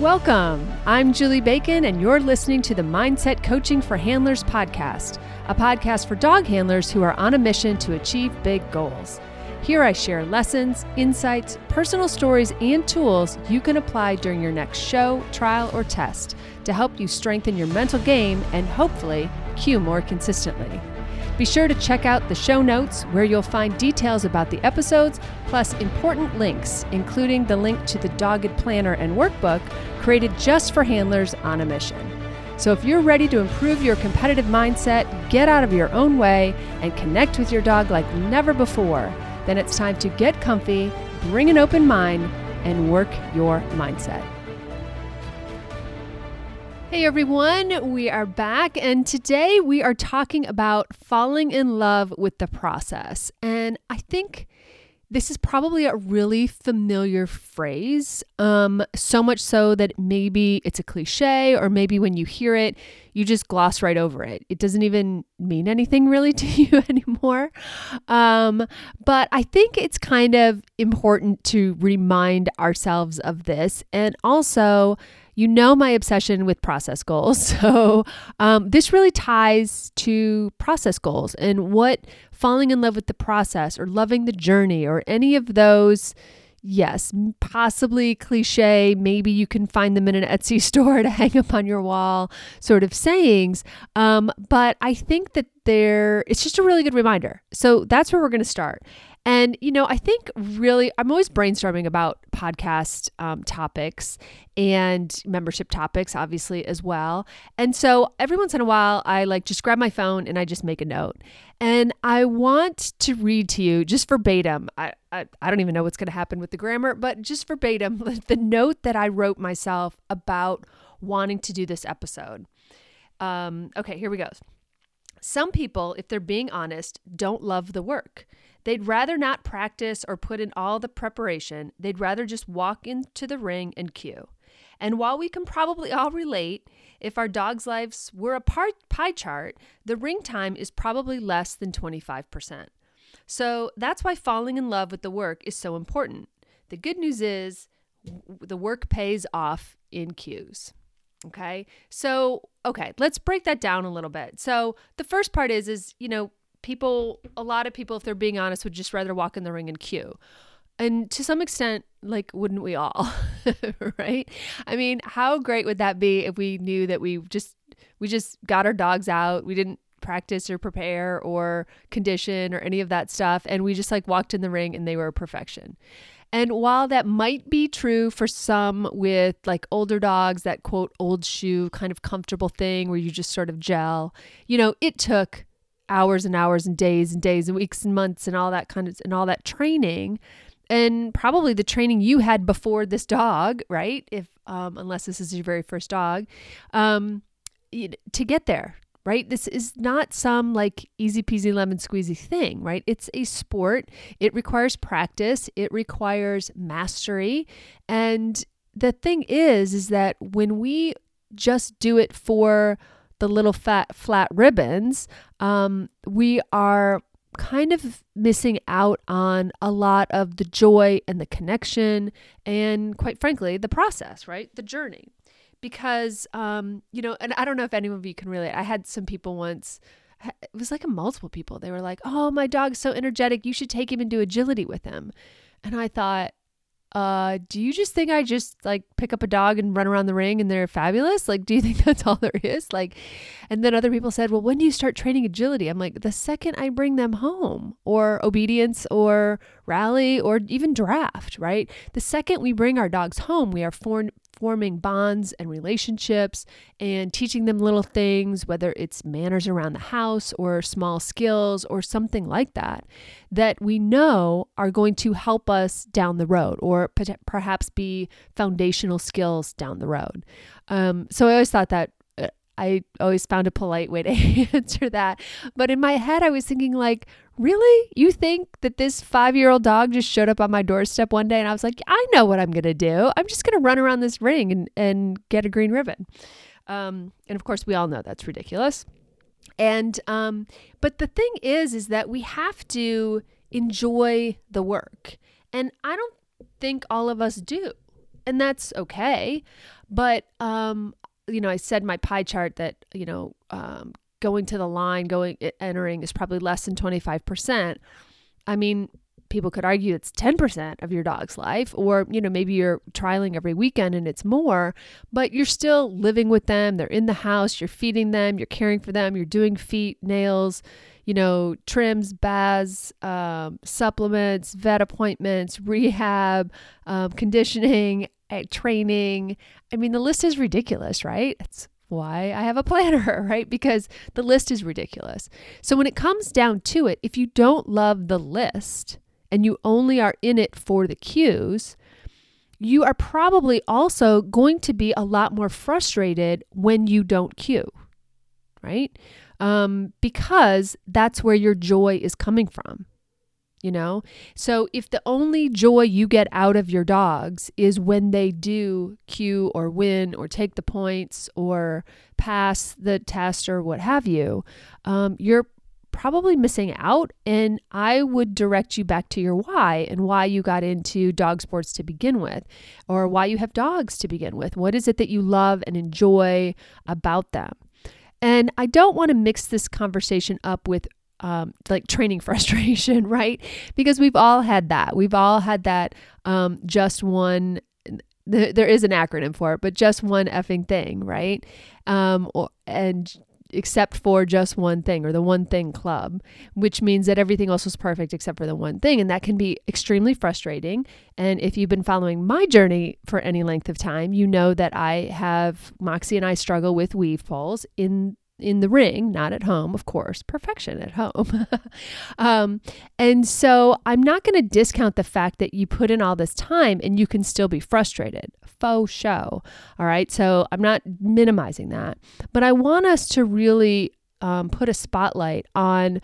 Welcome. I'm Julie Bacon, and you're listening to the Mindset Coaching for Handlers podcast, a podcast for dog handlers who are on a mission to achieve big goals. Here I share lessons, insights, personal stories, and tools you can apply during your next show, trial, or test to help you strengthen your mental game and hopefully Q more consistently. Be sure to check out the show notes where you'll find details about the episodes, plus important links, including the link to the Dogged Planner and Workbook created just for handlers on a mission. So if you're ready to improve your competitive mindset, get out of your own way, and connect with your dog like never before, then it's time to get comfy, bring an open mind, and work your mindset. Hey everyone, we are back, and today we are talking about falling in love with the process. And I think this is probably a really familiar phrase, um, so much so that maybe it's a cliche, or maybe when you hear it, you just gloss right over it. It doesn't even mean anything really to you anymore. Um, but I think it's kind of important to remind ourselves of this and also you know my obsession with process goals. So, um, this really ties to process goals and what falling in love with the process or loving the journey or any of those. Yes, possibly cliche. Maybe you can find them in an Etsy store to hang up on your wall, sort of sayings. Um, but I think that they're, it's just a really good reminder. So that's where we're going to start. And, you know, I think really, I'm always brainstorming about podcast um, topics and membership topics, obviously, as well. And so every once in a while, I like just grab my phone and I just make a note. And I want to read to you just verbatim. I, I, I don't even know what's going to happen with the grammar, but just verbatim, the note that I wrote myself about wanting to do this episode. Um, okay, here we go. Some people, if they're being honest, don't love the work. They'd rather not practice or put in all the preparation. They'd rather just walk into the ring and Q. And while we can probably all relate, if our dog's lives were a pie chart, the ring time is probably less than 25%. So that's why falling in love with the work is so important. The good news is the work pays off in Qs. Okay. So, okay, let's break that down a little bit. So, the first part is is, you know, people, a lot of people, if they're being honest, would just rather walk in the ring and Q. And to some extent, like, wouldn't we all? right? I mean, how great would that be if we knew that we just we just got our dogs out, we didn't practice or prepare or condition or any of that stuff, and we just like walked in the ring and they were perfection. And while that might be true for some with like older dogs, that quote old shoe kind of comfortable thing where you just sort of gel, you know, it took hours and hours and days and days and weeks and months and all that kind of and all that training. And probably the training you had before this dog right? If um, unless this is your very first dog um, to get there right? This is not some like easy peasy lemon squeezy thing right? It's a sport. It requires practice. It requires mastery. And the thing is is that when we just do it for the little fat flat ribbons, um, we are kind of missing out on a lot of the joy and the connection and quite frankly the process right? The journey. Because um you know and i don't know if any of you can relate. I had some people once it was like a multiple people. They were like oh my dog's so energetic. You should take him and do agility with him. And i thought uh, do you just think I just like pick up a dog and run around the ring and they're fabulous? Like, do you think that's all there is? Like, and then other people said, well, when do you start training agility? I'm like, the second I bring them home or obedience or rally or even draft, right? The second we bring our dogs home, we are for- forming bonds and relationships and teaching them little things, whether it's manners around the house or small skills or something like that, that we know are going to help us down the road or perhaps be foundational skills down the road. Um, so I always thought that I always found a polite way to answer that. But in my head, I was thinking, like, really? You think that this five year old dog just showed up on my doorstep one day and I was like, I know what I'm going to do. I'm just going to run around this ring and, and get a green ribbon. Um, and of course, we all know that's ridiculous. And, um, but the thing is, is that we have to enjoy the work. And I don't think all of us do and that's okay. But um, you know, I said my pie chart that you know um, going to the line, going entering is probably less than twenty five percent. I mean, people could argue it's 10% of your dog's life or you know maybe you're trialing every weekend and it's more but you're still living with them. They're in the house. You're feeding them. You're caring for them. You're doing feet nails you know, trims, baths, um, supplements, vet appointments, rehab, um, conditioning, training. I mean, the list is ridiculous, right? That's why I have a planner, right? Because the list is ridiculous. So when it comes down to it, if you don't love the list and you only are in it for the Qs, you are probably also going to be a lot more frustrated when you don't Q, right? um, because that's where your joy is coming from. You know? So if the only joy you get out of your dogs is when they do Q or win or take the points or pass the test or what have you, um, you're probably missing out. And I would direct you back to your why and why you got into dog sports to begin with, or why you have dogs to begin with. What is it that you love and enjoy about them? And I don't want to mix this conversation up with um, like training frustration, right? Because we've all had that. We've all had that um, just one. there is an acronym for it, but just one effing thing, right? Um, and except for just one thing or the one thing club, which means that everything else was perfect except for the one thing. And that can be extremely frustrating. And if you've been following my journey for any length of time, you know that I have Moxie and I struggle with weave poles in in the ring, not at home, of course, perfection at home. um, and so I'm not going to discount the fact that you put in all this time and you can still be frustrated. Faux show. All right. So I'm not minimizing that. But I want us to really um, put a spotlight on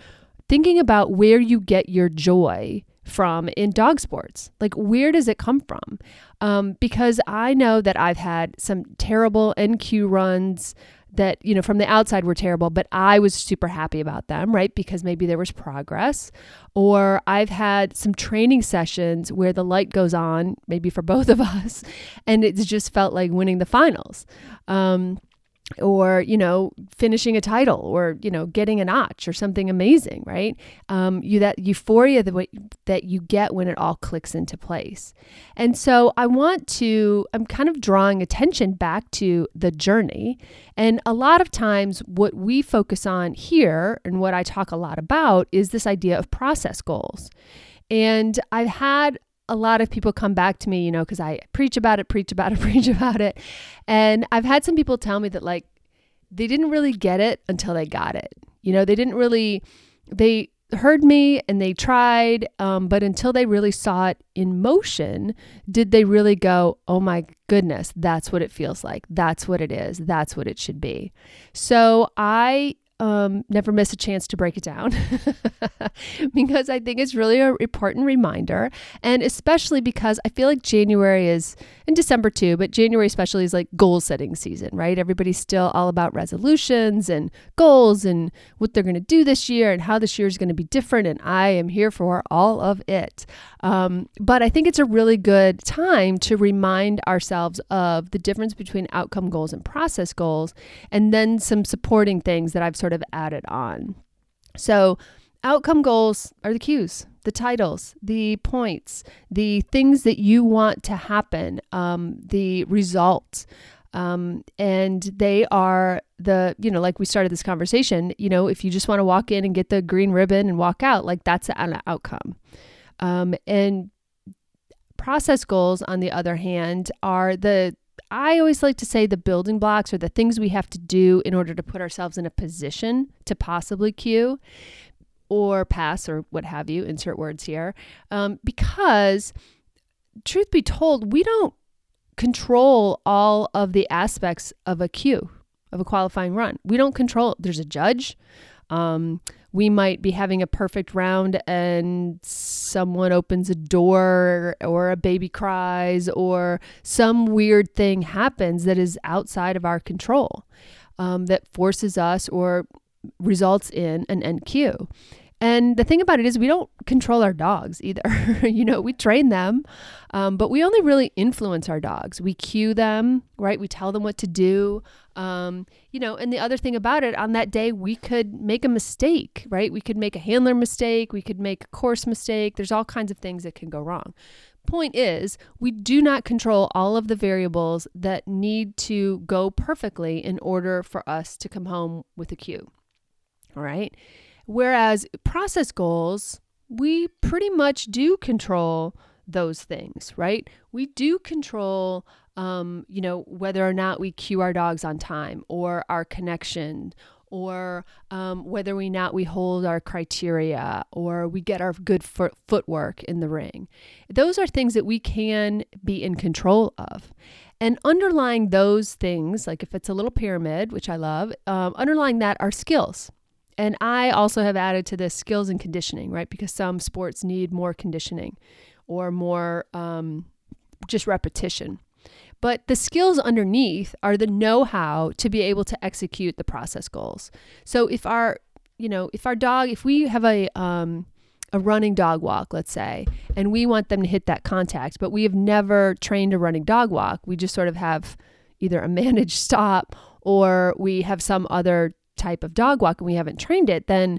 thinking about where you get your joy from in dog sports. Like, where does it come from? Um, because I know that I've had some terrible NQ runs that you know from the outside were terrible but i was super happy about them right? Because maybe there was progress. Or i've had some training sessions where the light goes on maybe for both of us and it just felt like winning the finals. Um, or you know finishing a title or you know getting a notch or something amazing right? Um, you that euphoria the way that you get when it all clicks into place. And so i want to i'm kind of drawing attention back to the journey. And a lot of times what we focus on here and what i talk a lot about is this idea of process goals. And i've had a lot of people come back to me, you know, because I preach about it, preach about it, preach about it. And I've had some people tell me that, like, they didn't really get it until they got it. You know, they didn't really, they heard me and they tried, um, but until they really saw it in motion, did they really go, oh my goodness, that's what it feels like. That's what it is. That's what it should be. So I um, never miss a chance to break it down because I think it's really an important reminder. And especially because I feel like January is, in December too, but January especially is like goal setting season, right? Everybody's still all about resolutions and goals and what they're going to do this year and how this year is going to be different. And I am here for all of it. Um, but I think it's a really good time to remind ourselves of the difference between outcome goals and process goals, and then some supporting things that I've sort of added on. So, outcome goals are the Qs, the titles, the points, the things that you want to happen, um, the results. Um, and they are the, you know, like we started this conversation, you know, if you just want to walk in and get the green ribbon and walk out, like that's an outcome. Um, and process goals, on the other hand, are the I always like to say the building blocks or the things we have to do in order to put ourselves in a position to possibly Q or pass or what have you, insert words here. Um, because, truth be told, we don't control all of the aspects of a Q, of a qualifying run. We don't control, there's a judge. Um, we might be having a perfect round and someone opens a door or a baby cries or some weird thing happens that is outside of our control um, that forces us or results in an NQ. And the thing about it is, we don't control our dogs either. you know, we train them, um, but we only really influence our dogs. We cue them, right? We tell them what to do. Um, you know, and the other thing about it, on that day, we could make a mistake, right? We could make a handler mistake. We could make a course mistake. There's all kinds of things that can go wrong. Point is, we do not control all of the variables that need to go perfectly in order for us to come home with a Q. All right. Whereas process goals, we pretty much do control those things, right? We do control, um, you know, whether or not we cue our dogs on time or our connection or um, whether or not we hold our criteria or we get our good foot- footwork in the ring. Those are things that we can be in control of. And underlying those things, like if it's a little pyramid, which I love, um, underlying that are skills. And I also have added to this skills and conditioning, right? Because some sports need more conditioning or more um, just repetition. But the skills underneath are the know how to be able to execute the process goals. So if our, you know, if our dog, if we have a, um, a running dog walk, let's say, and we want them to hit that contact, but we have never trained a running dog walk. We just sort of have either a managed stop or we have some other type of dog walk and we haven't trained it, then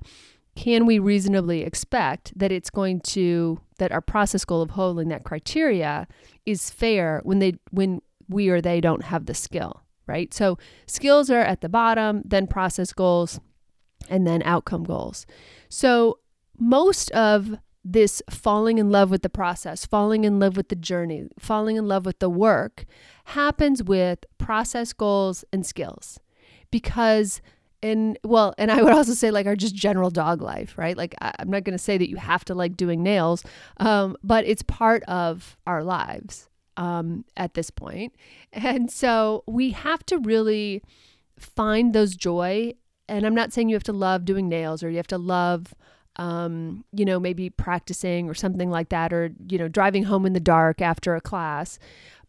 can we reasonably expect that it's going to that our process goal of holding that criteria is fair when they when we or they don't have the skill, right? So skills are at the bottom, then process goals, and then outcome goals. So most of this falling in love with the process, falling in love with the journey, falling in love with the work happens with process goals and skills because and well and i would also say like our just general dog life right? Like I, am not going to say that you have to like doing nails um, but it's part of our lives um, at this point. And so we have to really find those joy and i'm not saying you have to love doing nails or you have to love um, you know maybe practicing or something like that or you know driving home in the dark after a class.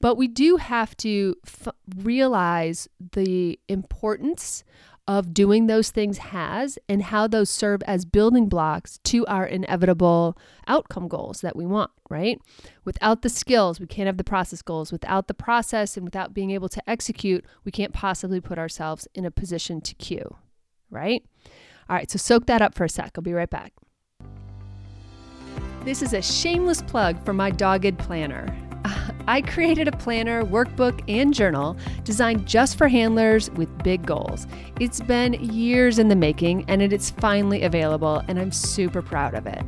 But we do have to f- realize the importance of doing those things has and how those serve as building blocks to our inevitable outcome goals that we want, right? Without the skills, we can't have the process goals. Without the process and without being able to execute, we can't possibly put ourselves in a position to Q, right? All right, so soak that up for a sec. I'll be right back. This is a shameless plug for my dogged planner. I created a planner, workbook, and journal designed just for handlers with big goals. It's been years in the making and it is finally available, and I'm super proud of it.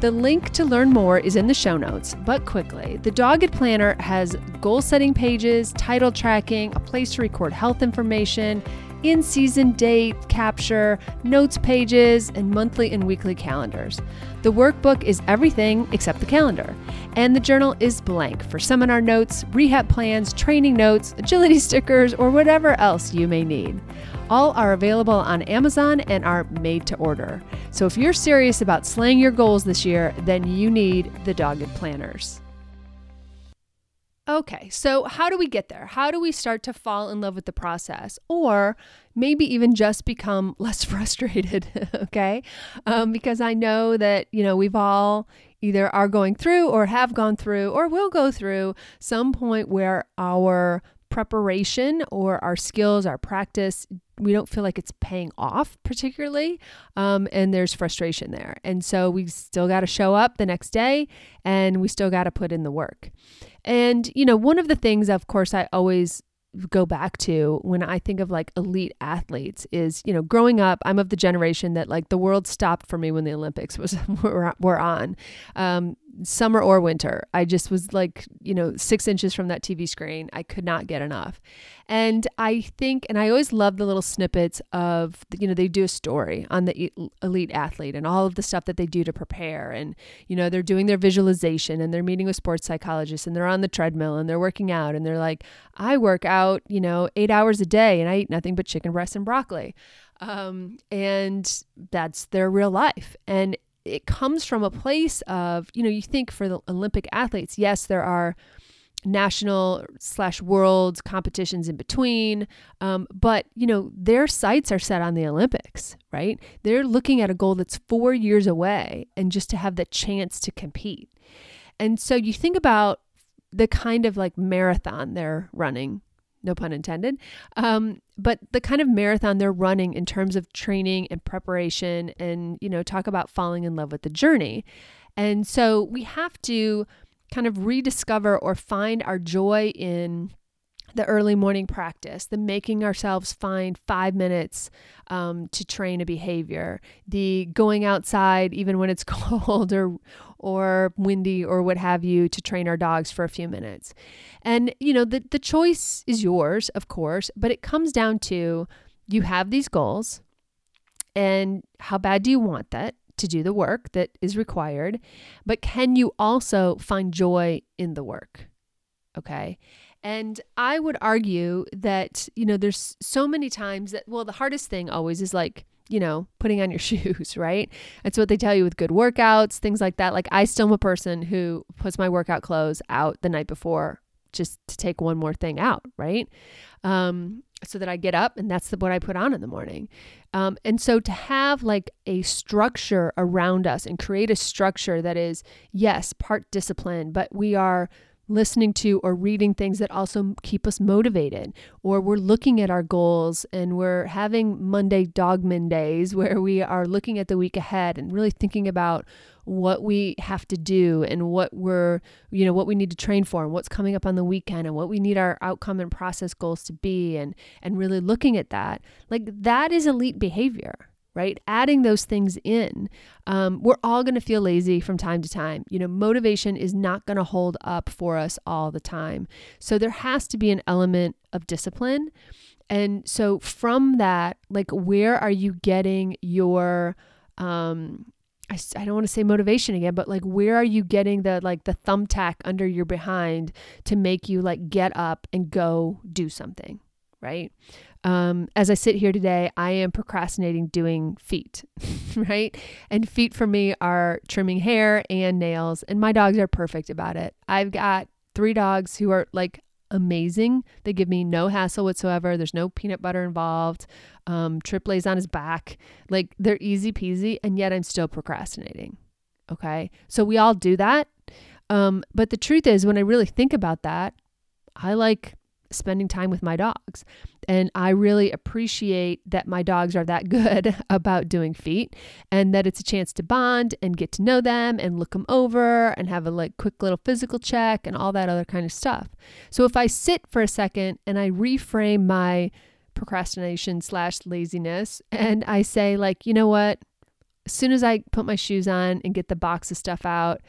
The link to learn more is in the show notes, but quickly, the Dogged Planner has goal setting pages, title tracking, a place to record health information, in season date capture, notes pages, and monthly and weekly calendars. The workbook is everything except the calendar, and the journal is blank for seminar notes, rehab plans, training notes, agility stickers, or whatever else you may need. All are available on Amazon and are made to order. So if you're serious about slaying your goals this year, then you need the Dogged Planners. Okay, so how do we get there? How do we start to fall in love with the process? Or maybe even just become less frustrated, okay? Um, because I know that, you know, we've all either are going through or have gone through or will go through some point where our preparation or our skills, our practice, we don't feel like it's paying off particularly. Um, and there's frustration there. And so we still got to show up the next day and we still got to put in the work. And, you know, one of the things, of course, I always go back to when I think of like elite athletes is, you know, growing up, I'm of the generation that like the world stopped for me when the Olympics was were, were on. Um, summer or winter. I just was like, you know, six inches from that TV screen. I could not get enough. And I think, and I always love the little snippets of, you know, they do a story on the elite athlete and all of the stuff that they do to prepare. And, you know, they're doing their visualization and they're meeting with sports psychologists and they're on the treadmill and they're working out and they're like, I work out, you know, eight hours a day and I eat nothing but chicken breast and broccoli. Um, and that's their real life. And it comes from a place of, you know, you think for the Olympic athletes, yes, there are national slash world competitions in between. Um, but, you know, their sights are set on the Olympics, right? They're looking at a goal that's four years away and just to have the chance to compete. And so you think about the kind of like marathon they're running, no pun intended, um, but the kind of marathon they're running in terms of training and preparation and, you know, talk about falling in love with the journey. And so we have to kind of rediscover or find our joy in the early morning practice, the making ourselves find five minutes um, to train a behavior, the going outside even when it's cold or or windy or what have you to train our dogs for a few minutes. And you know, the the choice is yours, of course, but it comes down to you have these goals and how bad do you want that? to do the work that is required, but can you also find joy in the work? Okay. And I would argue that, you know, there's so many times that, well, the hardest thing always is like, you know, putting on your shoes, right? That's what they tell you with good workouts, things like that. Like, I still am a person who puts my workout clothes out the night before just to take one more thing out, right? Um, so that I get up and that's the, what I put on in the morning. Um, and so to have like a structure around us and create a structure that is, yes, part discipline, but we are listening to or reading things that also keep us motivated, or we're looking at our goals and we're having Monday Dogman days where we are looking at the week ahead and really thinking about what we have to do and what we're, you know, what we need to train for and what's coming up on the weekend and what we need our outcome and process goals to be and and really looking at that. Like that is elite behavior right? Adding those things in. Um, we're all going to feel lazy from time to time. You know, motivation is not going to hold up for us all the time. So there has to be an element of discipline. And so from that, like, where are you getting your, um, I, I don't want to say motivation again, but like, where are you getting the, like, the thumbtack under your behind to make you like get up and go do something? Right. Um, as I sit here today, I am procrastinating doing feet, right? And feet for me are trimming hair and nails, and my dogs are perfect about it. I've got three dogs who are like amazing. They give me no hassle whatsoever. There's no peanut butter involved. Um, Trip lays on his back. Like they're easy peasy, and yet I'm still procrastinating. Okay. So we all do that. Um, but the truth is, when I really think about that, I like spending time with my dogs. And I really appreciate that my dogs are that good about doing feet and that it's a chance to bond and get to know them and look them over and have a like quick little physical check and all that other kind of stuff. So if I sit for a second and I reframe my procrastination slash laziness and I say like, you know what? As soon as I put my shoes on and get the box of stuff out,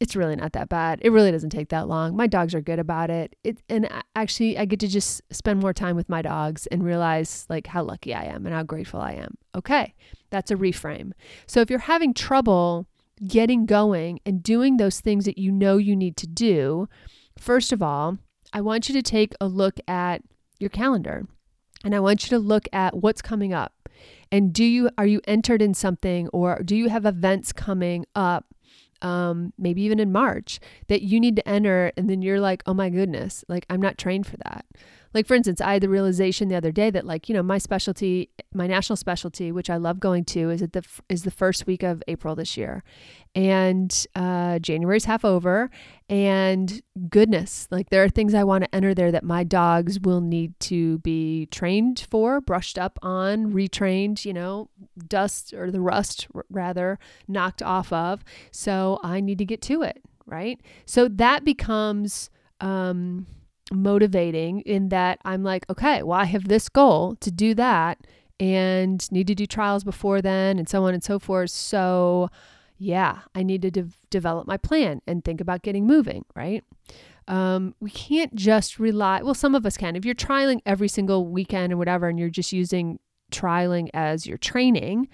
it's really not that bad. It really doesn't take that long. My dogs are good about it. It and actually I get to just spend more time with my dogs and realize like how lucky I am and how grateful I am. Okay. That's a reframe. So if you're having trouble getting going and doing those things that you know you need to do, first of all, I want you to take a look at your calendar and I want you to look at what's coming up. And do you are you entered in something or do you have events coming up um, maybe even in March, that you need to enter. And then you're like, oh my goodness, like I'm not trained for that. Like, for instance, I had the realization the other day that, like, you know, my specialty, my national specialty, which I love going to, is at the is the first week of April this year, and uh, January's half over. And goodness, like there are things I want to enter there that my dogs will need to be trained for, brushed up on, retrained, you know, dust or the rust rather knocked off of. So I need to get to it, right? So that becomes. Um, motivating in that I'm like, okay, well, I have this goal to do that and need to do trials before then and so on and so forth. So, yeah, I need to de- develop my plan and think about getting moving, right? Um, we can't just rely, well, some of us can. If you're trialing every single weekend or whatever, and you're just using trialing as your training,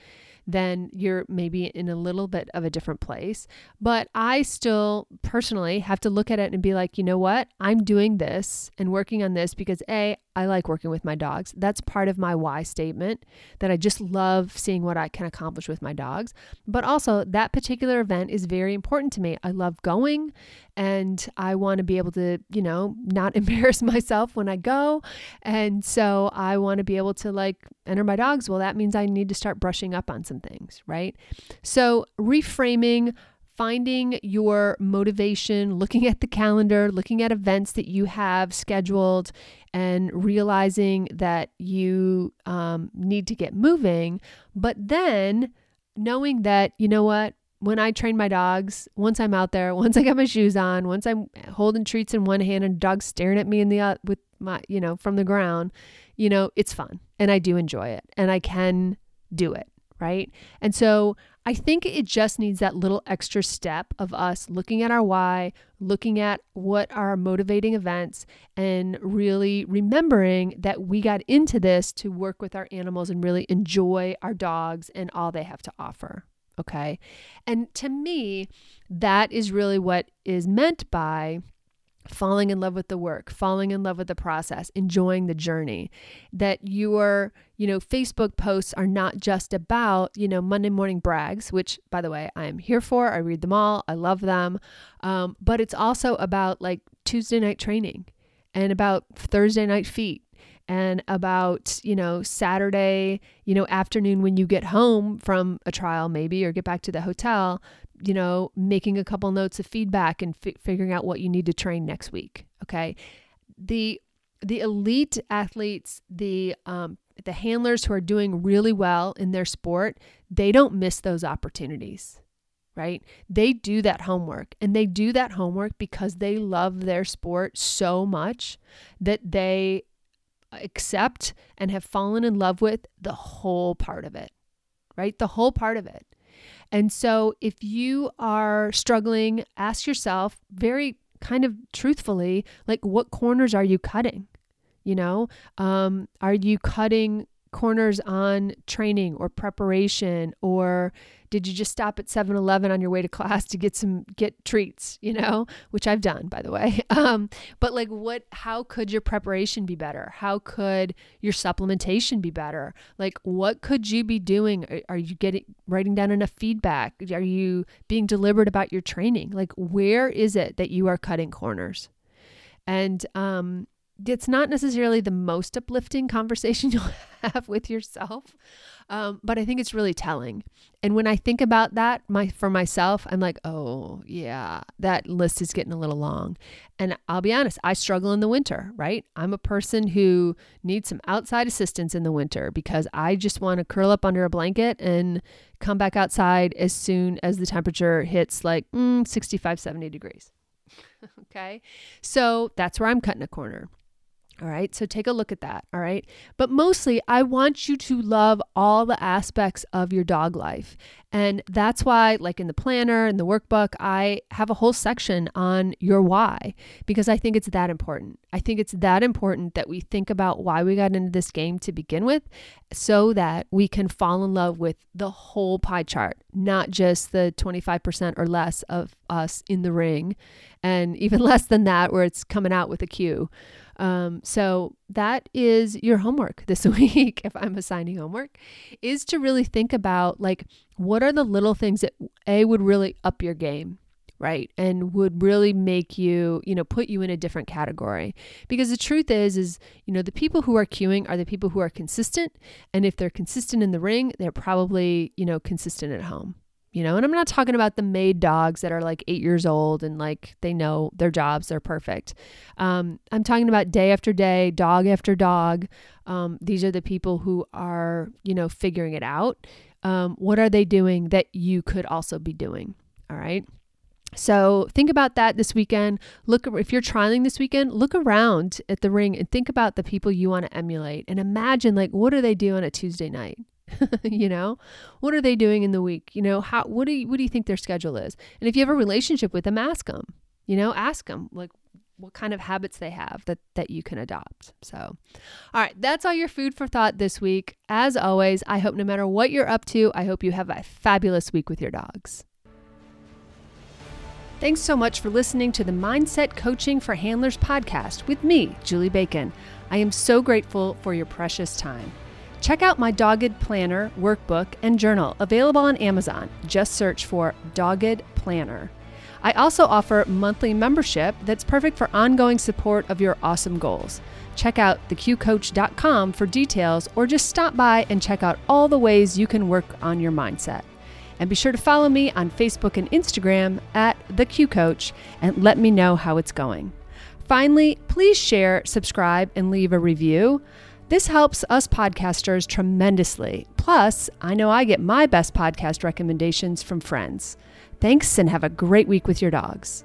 then you're maybe in a little bit of a different place. But I still personally have to look at it and be like, you know what? I'm doing this and working on this because A, I like working with my dogs. That's part of my why statement that I just love seeing what I can accomplish with my dogs. But also, that particular event is very important to me. I love going and I want to be able to, you know, not embarrass myself when I go. And so I want to be able to like enter my dogs. Well, that means I need to start brushing up on some things, right? So reframing finding your motivation, looking at the calendar, looking at events that you have scheduled, and realizing that you um, need to get moving. But then knowing that, you know what, when I train my dogs, once I'm out there, once I got my shoes on, once I'm holding treats in one hand and dogs staring at me in the uh, with my, you know, from the ground, you know, it's fun and I do enjoy it and I can do it, right? And so I think it just needs that little extra step of us looking at our why, looking at what are motivating events, and really remembering that we got into this to work with our animals and really enjoy our dogs and all they have to offer. Okay. And to me, that is really what is meant by falling in love with the work, falling in love with the process, enjoying the journey. That your, you know, Facebook posts are not just about, you know, Monday morning brags, which by the way, I am here for. I read them all. I love them. Um, but it's also about like Tuesday night training and about Thursday night feet and about, you know, Saturday, you know, afternoon when you get home from a trial maybe or get back to the hotel, you know, making a couple notes of feedback and fi- figuring out what you need to train next week. Okay. The the elite athletes, the um, the handlers who are doing really well in their sport, they don't miss those opportunities, right? They do that homework and they do that homework because they love their sport so much that they accept and have fallen in love with the whole part of it, right? The whole part of it. And so if you are struggling, ask yourself very kind of truthfully, like, what corners are you cutting? You know, um, are you cutting corners on training or preparation or did you just stop at 7-Eleven on your way to class to get some get treats, you know, which I've done by the way. Um, but like what how could your preparation be better? How could your supplementation be better? Like what could you be doing? Are, are you getting writing down enough feedback? Are you being deliberate about your training? Like where is it that you are cutting corners? And um it's not necessarily the most uplifting conversation you'll have with yourself, um, but I think it's really telling. And when I think about that, my for myself, I'm like, oh yeah, that list is getting a little long. And I'll be honest, I struggle in the winter. Right? I'm a person who needs some outside assistance in the winter because I just want to curl up under a blanket and come back outside as soon as the temperature hits like mm, 65, 70 degrees. okay, so that's where I'm cutting a corner. All right, so take a look at that. All right, but mostly I want you to love all the aspects of your dog life. And that's why, like in the planner and the workbook, I have a whole section on your why because I think it's that important. I think it's that important that we think about why we got into this game to begin with so that we can fall in love with the whole pie chart, not just the 25% or less of us in the ring, and even less than that where it's coming out with a Q. Um, so that is your homework this week, if I'm assigning homework, is to really think about like what are the little things that A would really up your game right and would really make you you know put you in a different category. Because the truth is is you know the people who are queuing are the people who are consistent and if they're consistent in the ring they're probably you know consistent at home you know, and I'm not talking about the made dogs that are like eight years old and like they know their jobs, they're perfect. Um, I'm talking about day after day, dog after dog. Um, these are the people who are, you know, figuring it out. Um, what are they doing that you could also be doing? All right. So think about that this weekend. Look if you're trialing this weekend, look around at the ring and think about the people you want to emulate and imagine like what do they do on a Tuesday night? you know? What are they doing in the week? You know how what do you what do you think their schedule is? And if you have a relationship with them ask them you know? Ask them like what kind of habits they have that that you can adopt. So all right that's all your food for thought this week. As always i hope no matter what you're up to i hope you have a fabulous week with your dogs. Thanks so much for listening to the Mindset Coaching for Handlers podcast with me, Julie Bacon. I am so grateful for your precious time. Check out my Dogged Planner workbook and journal available on Amazon. Just search for Dogged Planner. I also offer monthly membership that's perfect for ongoing support of your awesome goals. Check out theqcoach.com for details or just stop by and check out all the ways you can work on your mindset. And be sure to follow me on Facebook and Instagram at the Q Coach and let me know how it's going. Finally, please share, subscribe, and leave a review. This helps us podcasters tremendously. Plus, I know I get my best podcast recommendations from friends. Thanks and have a great week with your dogs.